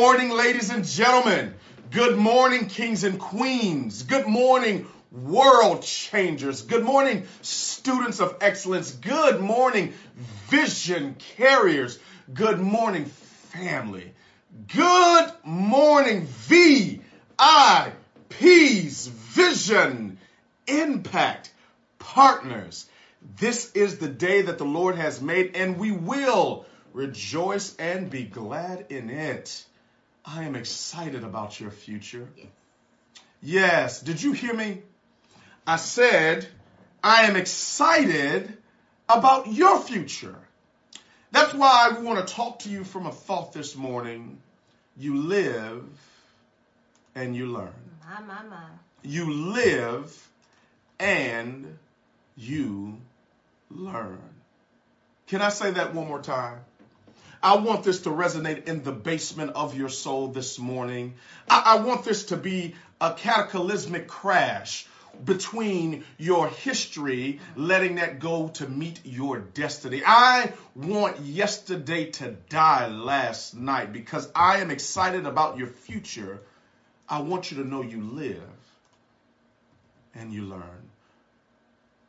morning, ladies and gentlemen. Good morning, kings and queens. Good morning, world changers. Good morning, students of excellence. Good morning, vision carriers. Good morning, family. Good morning, VIPs, vision, impact, partners. This is the day that the Lord has made, and we will rejoice and be glad in it. I am excited about your future. Yes, did you hear me? I said, I am excited about your future. That's why I want to talk to you from a thought this morning. You live and you learn. My, my, my. You live and you learn. Can I say that one more time? I want this to resonate in the basement of your soul this morning. I, I want this to be a cataclysmic crash between your history, letting that go to meet your destiny. I want yesterday to die last night because I am excited about your future. I want you to know you live and you learn.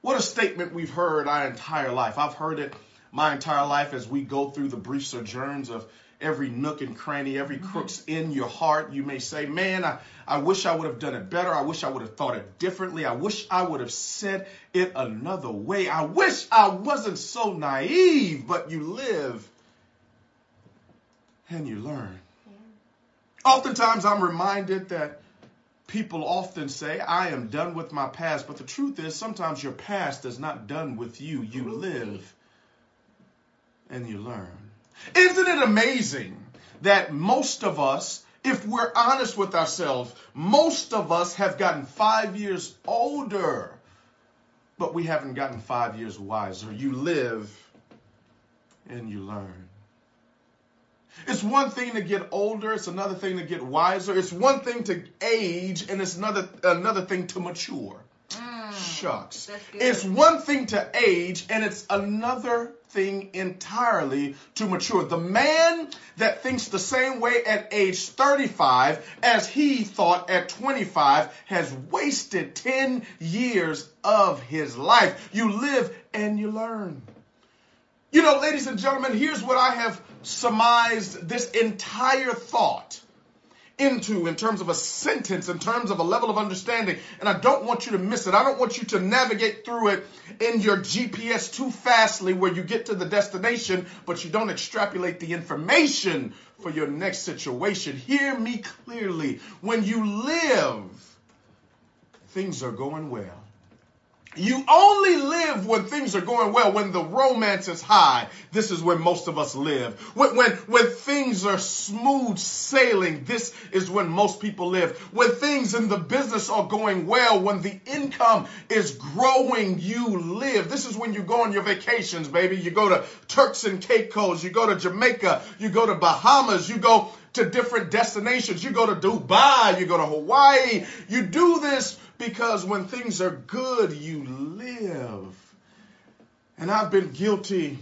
What a statement we've heard our entire life. I've heard it my entire life as we go through the brief sojourns of every nook and cranny, every Mm-hmm. crook's in your heart. You may say, Man, I, I wish I would have done it better. I wish I would have thought it differently. I wish I would have said it another way. I wish I wasn't so naive, but you live and you learn. Oftentimes, I'm reminded that people often say, I am done with my past. But the truth is, sometimes your past is not done with you. You live and you learn. Isn't it amazing that most of us, if we're honest with ourselves, most of us have gotten five years older, but we haven't gotten five years wiser. You live and you learn. It's one thing to get older, it's another thing to get wiser. It's one thing to age, and it's another another thing to mature. Shucks. It's one thing to age, and it's another thing entirely to mature. The man that thinks the same way at age 35 as he thought at 25 has wasted 10 years of his life. You live and you learn. You know, ladies and gentlemen, here's what I have surmised this entire thought into in terms of a sentence, in terms of a level of understanding. And I don't want you to miss it. I don't want you to navigate through it in your GPS too fastly where you get to the destination, but you don't extrapolate the information for your next situation. Hear me clearly. When you live, things are going well. You only live when things are going well, when the romance is high. This is where most of us live. When, when, when things are smooth sailing, this is when most people live. When things in the business are going well, when the income is growing, you live. This is when you go on your vacations, baby. You go to Turks and Caicos, you go to Jamaica, you go to Bahamas, you go to different destinations. You go to Dubai, you go to Hawaii. You do this because when things are good, you live. And I've been guilty.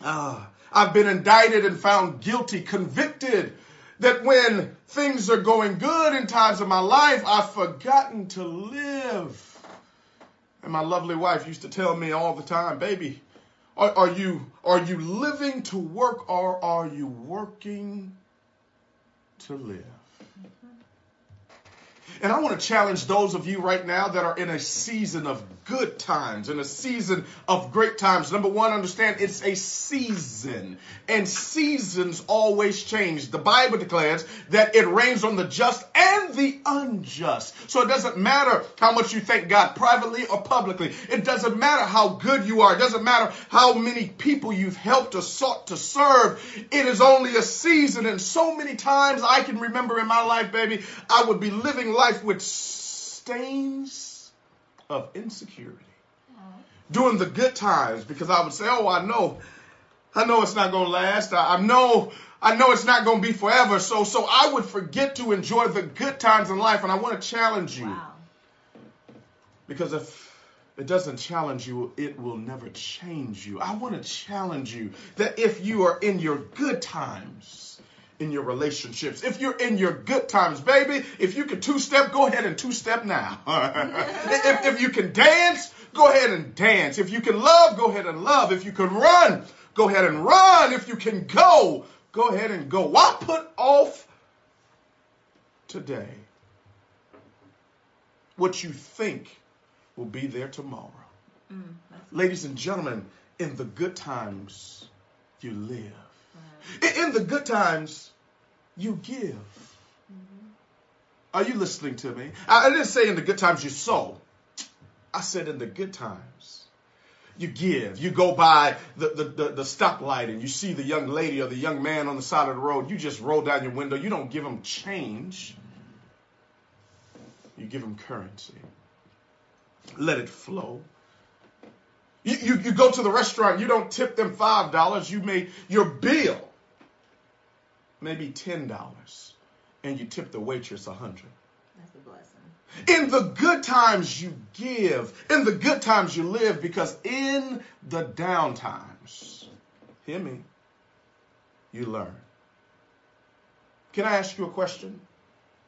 Ah, I've been indicted and found guilty, convicted that when things are going good in times of my life, I've forgotten to live. And my lovely wife used to tell me all the time, baby, are, are you are you living to work or are you working to live? And I want to challenge those of you right now that are in a season of good times, in a season of great times. Number one, understand it's a season, and seasons always change. The Bible declares that it rains on the just and the unjust. So it doesn't matter how much you thank God privately or publicly. It doesn't matter how good you are. It doesn't matter how many people you've helped or sought to serve. It is only a season. And so many times I can remember in my life, baby, I would be living life with stains of insecurity. During the good times, because I would say, oh, I know, I know it's not going to last. I, I know, I know it's not going to be forever. So, so I would forget to enjoy the good times in life. And I want to challenge you Wow. because if it doesn't challenge you, it will never change you. I want to challenge you that if you are in your good times, in your relationships. If you're in your good times, baby, if you can two step, go ahead and two step now. if, if you can dance, go ahead and dance. If you can love, go ahead and love. If you can run, go ahead and run. If you can go, go ahead and go. Why put off today what you think will be there tomorrow? Mm, Ladies and gentlemen, in the good times, you live. Right. In the good times, you give. Mm-hmm. Are you listening to me? I didn't say in the good times you sow. I said in the good times you give. You go by the, the, the, the stoplight and you see the young lady or the young man on the side of the road. You just roll down your window. You don't give them change. You give them currency. Let it flow. You, you, you go to the restaurant, you don't tip them $5. You make your bill maybe $10 and you tip the waitress a 100 That's a blessing. In the good times you give, in the good times you live, because in the down times, hear me, you learn. Can I ask you a question?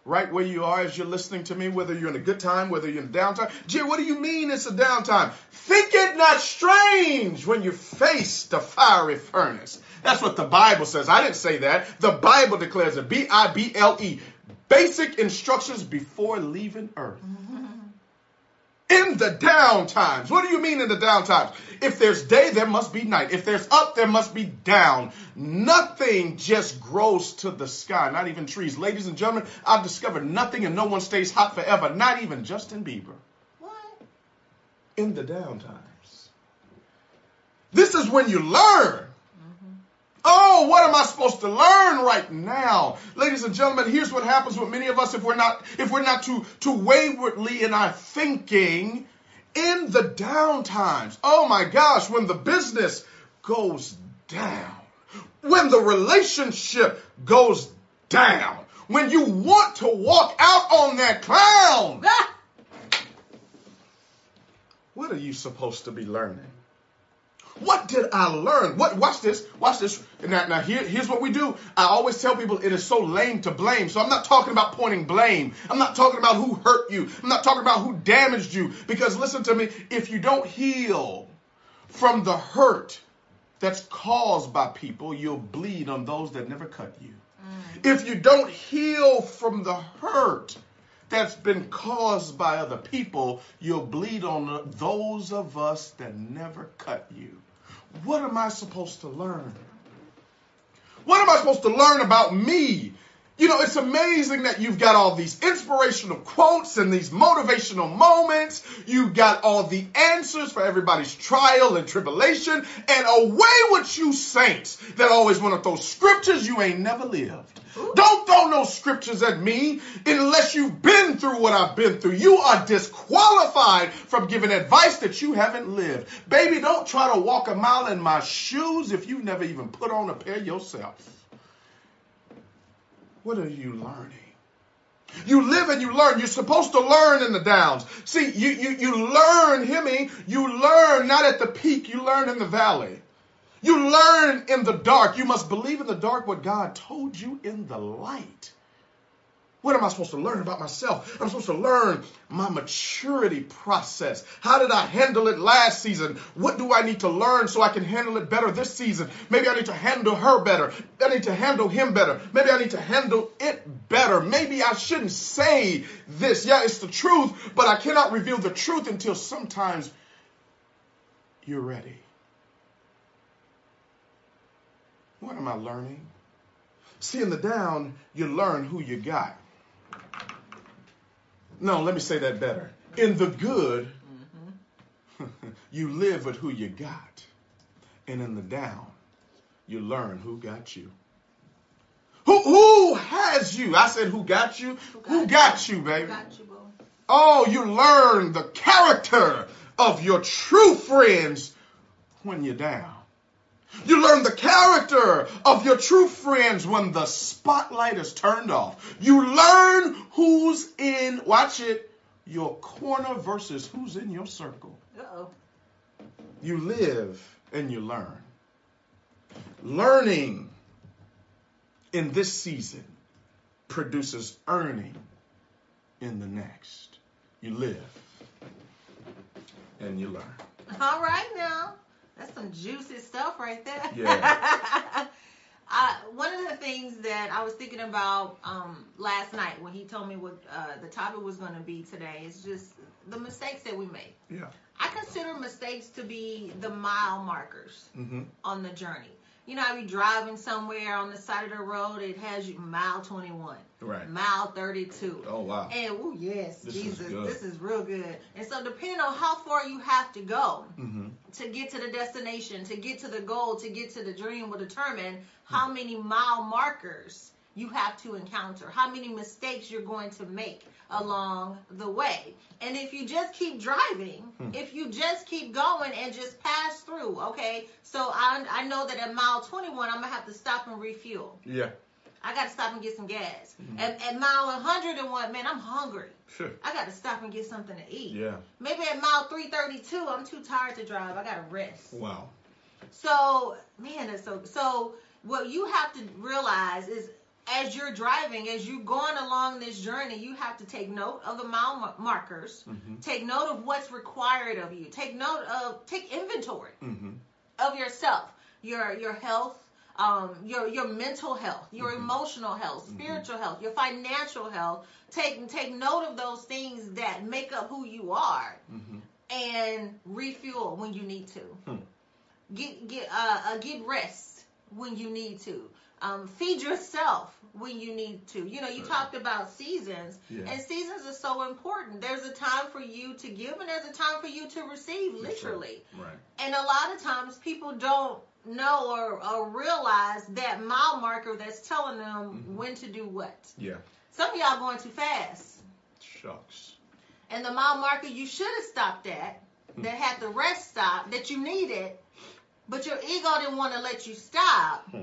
Right where you are as you're listening to me, whether you're in a good time, whether you're in a downtime. Gee, what do you mean it's a downtime? Think it not strange when you face the fiery furnace. That's what the Bible says. I didn't say that. The Bible declares it. B I B L E. Basic instructions before leaving earth. Mm-hmm. In the down times. What do you mean in the down times? If there's day, there must be night. If there's up, there must be down. Nothing just grows to the sky, not even trees. Ladies and gentlemen, I've discovered nothing and no one stays hot forever, not even Justin Bieber. What? In the down times. This is when you learn. Oh, what am I supposed to learn right now? Ladies and gentlemen, here's what happens with many of us if we're not if we're not too too waywardly in our thinking in the down times. Oh my gosh, when the business goes down, when the relationship goes down, when you want to walk out on that clown. what are you supposed to be learning? What did I learn? What? Watch this. Watch this. Now, now here, here's what we do. I always tell people it is so lame to blame. So I'm not talking about pointing blame. I'm not talking about who hurt you. I'm not talking about who damaged you. Because listen to me, if you don't heal from the hurt that's caused by people, you'll bleed on those that never cut you. Mm. If you don't heal from the hurt that's been caused by other people, you'll bleed on those of us that never cut you. What am I supposed to learn? What am I supposed to learn about me you know, it's amazing that you've got all these inspirational quotes and these motivational moments. You've got all the answers for everybody's trial and tribulation. And away with you saints that always want to throw scriptures you ain't never lived. Don't throw no scriptures at me unless you've been through what I've been through. You are disqualified from giving advice that you haven't lived. Baby, don't try to walk a mile in my shoes if you've never even put on a pair yourself. What are you learning? You live and you learn. You're supposed to learn in the downs. See, you, you, you learn, hear me, you learn not at the peak, you learn in the valley. You learn in the dark. You must believe in the dark what God told you in the light. What am I supposed to learn about myself? I'm supposed to learn my maturity process. How did I handle it last season? What do I need to learn so I can handle it better this season? Maybe I need to handle her better. I need to handle him better. Maybe I need to handle it better. Maybe I shouldn't say this. Yeah, it's the truth, but I cannot reveal the truth until sometimes you're ready. What am I learning? See, in the down, you learn who you got. No, let me say that better. In the good, mm-hmm. you live with who you got. And in the down, you learn who got you. Who, who has you? I said, who got you? Who got, who got you, baby? Got you, oh, you learn the character of your true friends when you're down. You learn the character of your true friends when the spotlight is turned off. You learn who's in, watch it, your corner versus who's in your circle. Uh-oh. You live and you learn. Learning in this season produces earning in the next. You live and you learn. All right now. That's some juicy stuff right there. Yeah. I, one of the things that I was thinking about um, last night when he told me what uh, the topic was going to be today is just the mistakes that we make. Yeah. I consider mistakes to be the mile markers Mm-hmm. on the journey. You know, I be driving somewhere on the side of the road, it has you mile 21, Right. mile 32. Oh wow. And oh yes, This Jesus, good. this is real good. And so depending on how far you have to go Mm-hmm. to get to the destination, to get to the goal, to get to the dream will determine how many mile markers you have to encounter, how many mistakes you're going to make along the way. And if you just keep driving, Hmm. if you just keep going and just pass through, okay? So I, I know that at mile 21, I'm going to have to stop and refuel. Yeah. I got to stop and get some gas. Mhm. At, at mile 101, man, I'm hungry. Sure. I got to stop and get something to eat. Yeah. Maybe at mile 332, I'm too tired to drive. I got to rest. Wow. So, man, that's so. So, what you have to realize is, as you're driving, as you're going along this journey, you have to take note of the mile markers. Mm-hmm. Take note of what's required of you. Take note of take inventory Mm-hmm. of yourself, your your health, um, your your mental health, your Mhm. emotional health, Mhm. spiritual health, your financial health. Take take note of those things that make up who you are, Mm-hmm. and refuel when you need to. Hmm. Get get uh, uh get rest when you need to. Um, feed yourself when you need to. You know, you Right. talked about seasons, Yeah. and seasons are so important. There's a time for you to give, and there's a time for you to receive, literally. Right. And a lot of times people don't know or, or realize that mile marker that's telling them Mhm. when to do what. Yeah. Some of y'all going too fast. Shucks. And the mile marker you should have stopped at, that had the rest stop that you needed, but your ego didn't want to let you stop. Hmm.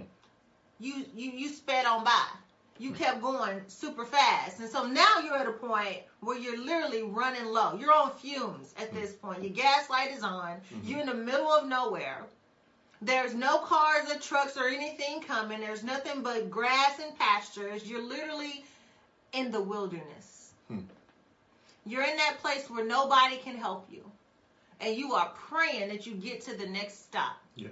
You you you sped on by. You kept going super fast. And so now you're at a point where you're literally running low. You're on fumes at this point. Your gas light is on. Mhm. You're in the middle of nowhere. There's no cars or trucks or anything coming. There's nothing but grass and pastures. You're literally in the wilderness. Hmm. You're in that place where nobody can help you. And you are praying that you get to the next stop. Yeah.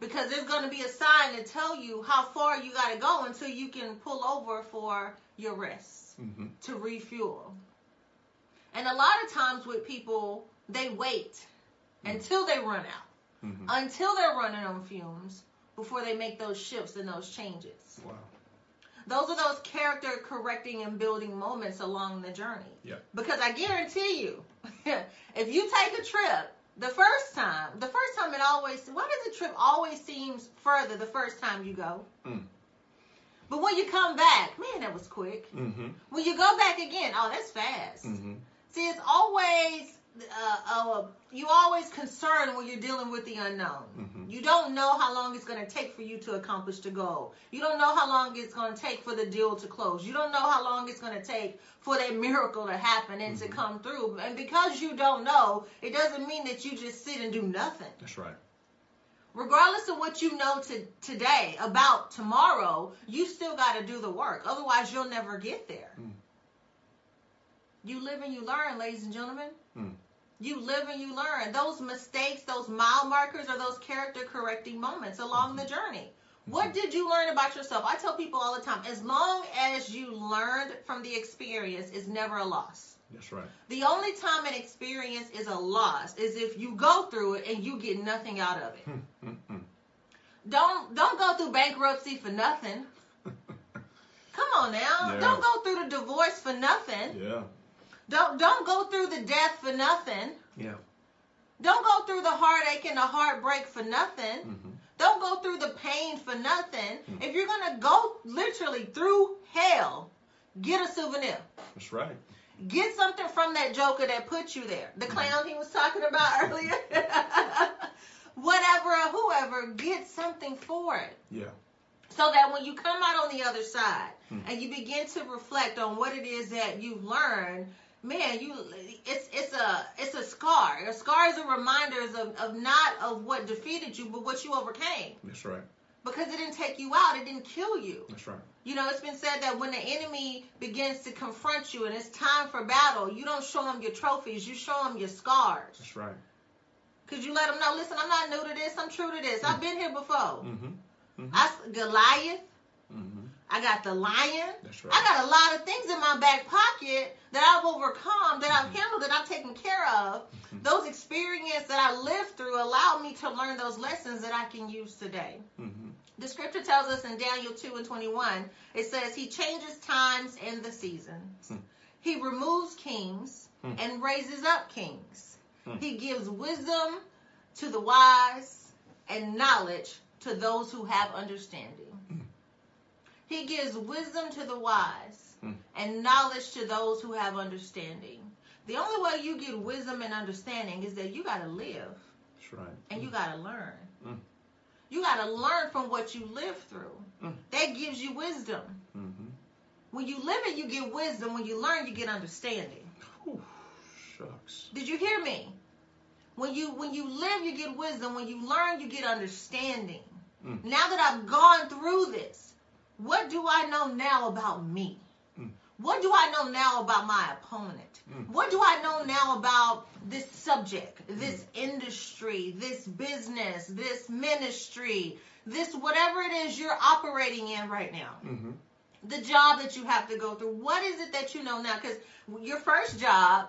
Because there's going to be a sign to tell you how far you got to go until you can pull over for your rest Mm-hmm. to refuel. And a lot of times with people, they wait Mm. until they run out, Mm-hmm. until they're running on fumes before they make those shifts and those changes. Wow. Those are those character correcting and building moments along the journey. Yeah. Because I guarantee you, if you take a trip the first time, the first time it always, why does the trip always seems further the first time you go? Mm. But when you come back, man, that was quick. Mm-hmm. When you go back again, oh, that's fast. Mm-hmm. See, it's always uh, uh, you always concerned when you're dealing with the unknown. Mhm. You don't know how long it's going to take for you to accomplish the goal. You don't know how long it's going to take for the deal to close. You don't know how long it's going to take for that miracle to happen and to Mhm. come through. And because you don't know, it doesn't mean that you just sit and do nothing. That's right. Regardless of what you know to, today about tomorrow, you still got to do the work. Otherwise, you'll never get there. Mm. You live and you learn, ladies and gentlemen. Mm. You live and you learn. Those mistakes, those mile markers, are those character correcting moments along the journey. What did you learn about yourself? I tell people all the time as long as you learned from the experience, it's never a loss. That's right. The only time an experience is a loss is if you go through it and you get nothing out of it. Hmm, mm, mm. Don't don't go through bankruptcy for nothing. Come on now. Yeah. Don't go through the divorce for nothing. yeah. Don't don't go through the death for nothing. Yeah. Don't go through the heartache and the heartbreak for nothing. Mm-hmm. Don't go through the pain for nothing. Mm. If you're gonna go literally through hell, get a souvenir. That's right. Get something from that joker that put you there. The clown he was talking about earlier. Whatever or whoever, get something for it. Yeah. So that when you come out on the other side Hmm. and you begin to reflect on what it is that you've learned, man, you it's it's a it's a scar. A scar is a reminder of, of not of what defeated you, but what you overcame. That's right. Because it didn't take you out, it didn't kill you. That's right. You know, it's been said that when the enemy begins to confront you and it's time for battle, you don't show them your trophies, you show them your scars. That's right. Because you let them know, listen, I'm not new to this, I'm true to this. I've been here before. Mm-hmm. Mm-hmm. I, Goliath, mm-hmm. I got the lion. That's right. I got a lot of things in my back pocket that I've overcome, that I've handled, that I've taken care of. Mhm. Those experiences that I lived through allow me to learn those lessons that I can use today. Mm-hmm. The scripture tells us in Daniel 2 and 21, it says, He changes times and the seasons. Hmm. He removes kings Hmm. and raises up kings. Hmm. He gives wisdom to the wise and knowledge to those who have understanding. Hmm. He gives wisdom to the wise Hmm. and knowledge to those who have understanding. The only way you get wisdom and understanding is that you got to live That's right. and you got to learn. Mm. You got to learn from what you live through. Mm. That gives you wisdom. Mm-hmm. When you live it, you get wisdom. When you learn, you get understanding. Whew, shucks. Did you hear me? When you when you live, you get wisdom. When you learn, you get understanding. Mm. Now that I've gone through this, what do I know now about me? Mm. What do I know now about my opponent? Mm. What do I know now about this subject, this industry, this business, this ministry, this whatever it is you're operating in right now? Mm-hmm. the job that you have to go through. What is it that you know now? Because your first job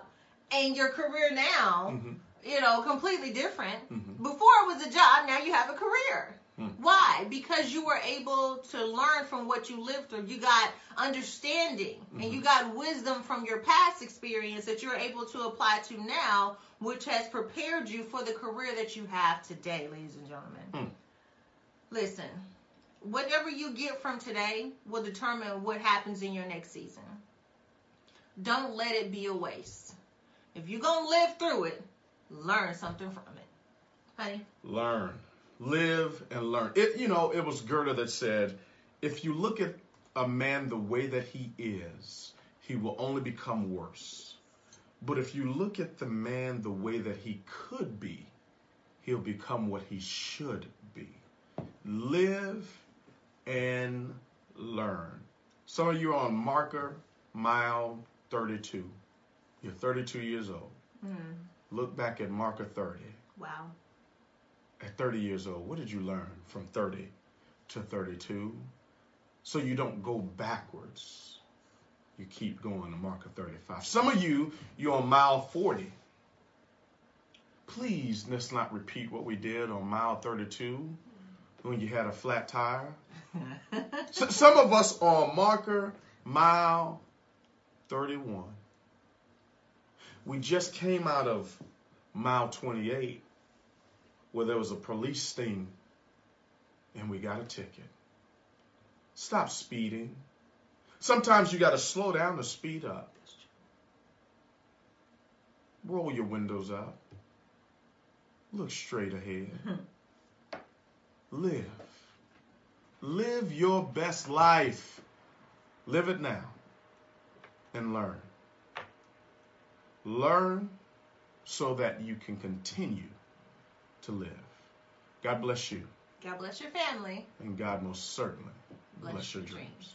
and your career now, Mm-hmm. you know, completely different. Mhm. Before it was a job, now you have a career. Mm. Why? Because you were able to learn from what you lived through. You got understanding and you got wisdom from your past experience that you're able to apply to now, which has prepared you for the career that you have today, ladies and gentlemen. Mm. Listen, whatever you get from today will determine what happens in your next season. Don't let it be a waste. If you're going to live through it, learn something from it. Honey? Learn. Live and learn. It you know, it was Goethe that said, if you look at a man the way that he is, he will only become worse. But if you look at the man the way that he could be, he'll become what he should be. Live and learn. Some of you are on marker mile 32. You're 32 years old. Mm, Look back at marker 30 wow. At 30 years old, what did you learn from 30 to 32? So you don't go backwards. You keep going to marker 35. Some of you, you're on mile 40. Please, let's not repeat what we did on mile 32 when you had a flat tire. So, some of us are on marker mile 31. We just came out of mile 28 where there was a police sting and we got a ticket. Stop speeding. Sometimes you got to slow down to speed up. Roll your windows up. Look straight ahead. Live. Live your best life. Live it now and learn. Learn so that you can continue to live. God bless you, God bless your family. and God most certainly Bless, bless your dreams. dreams.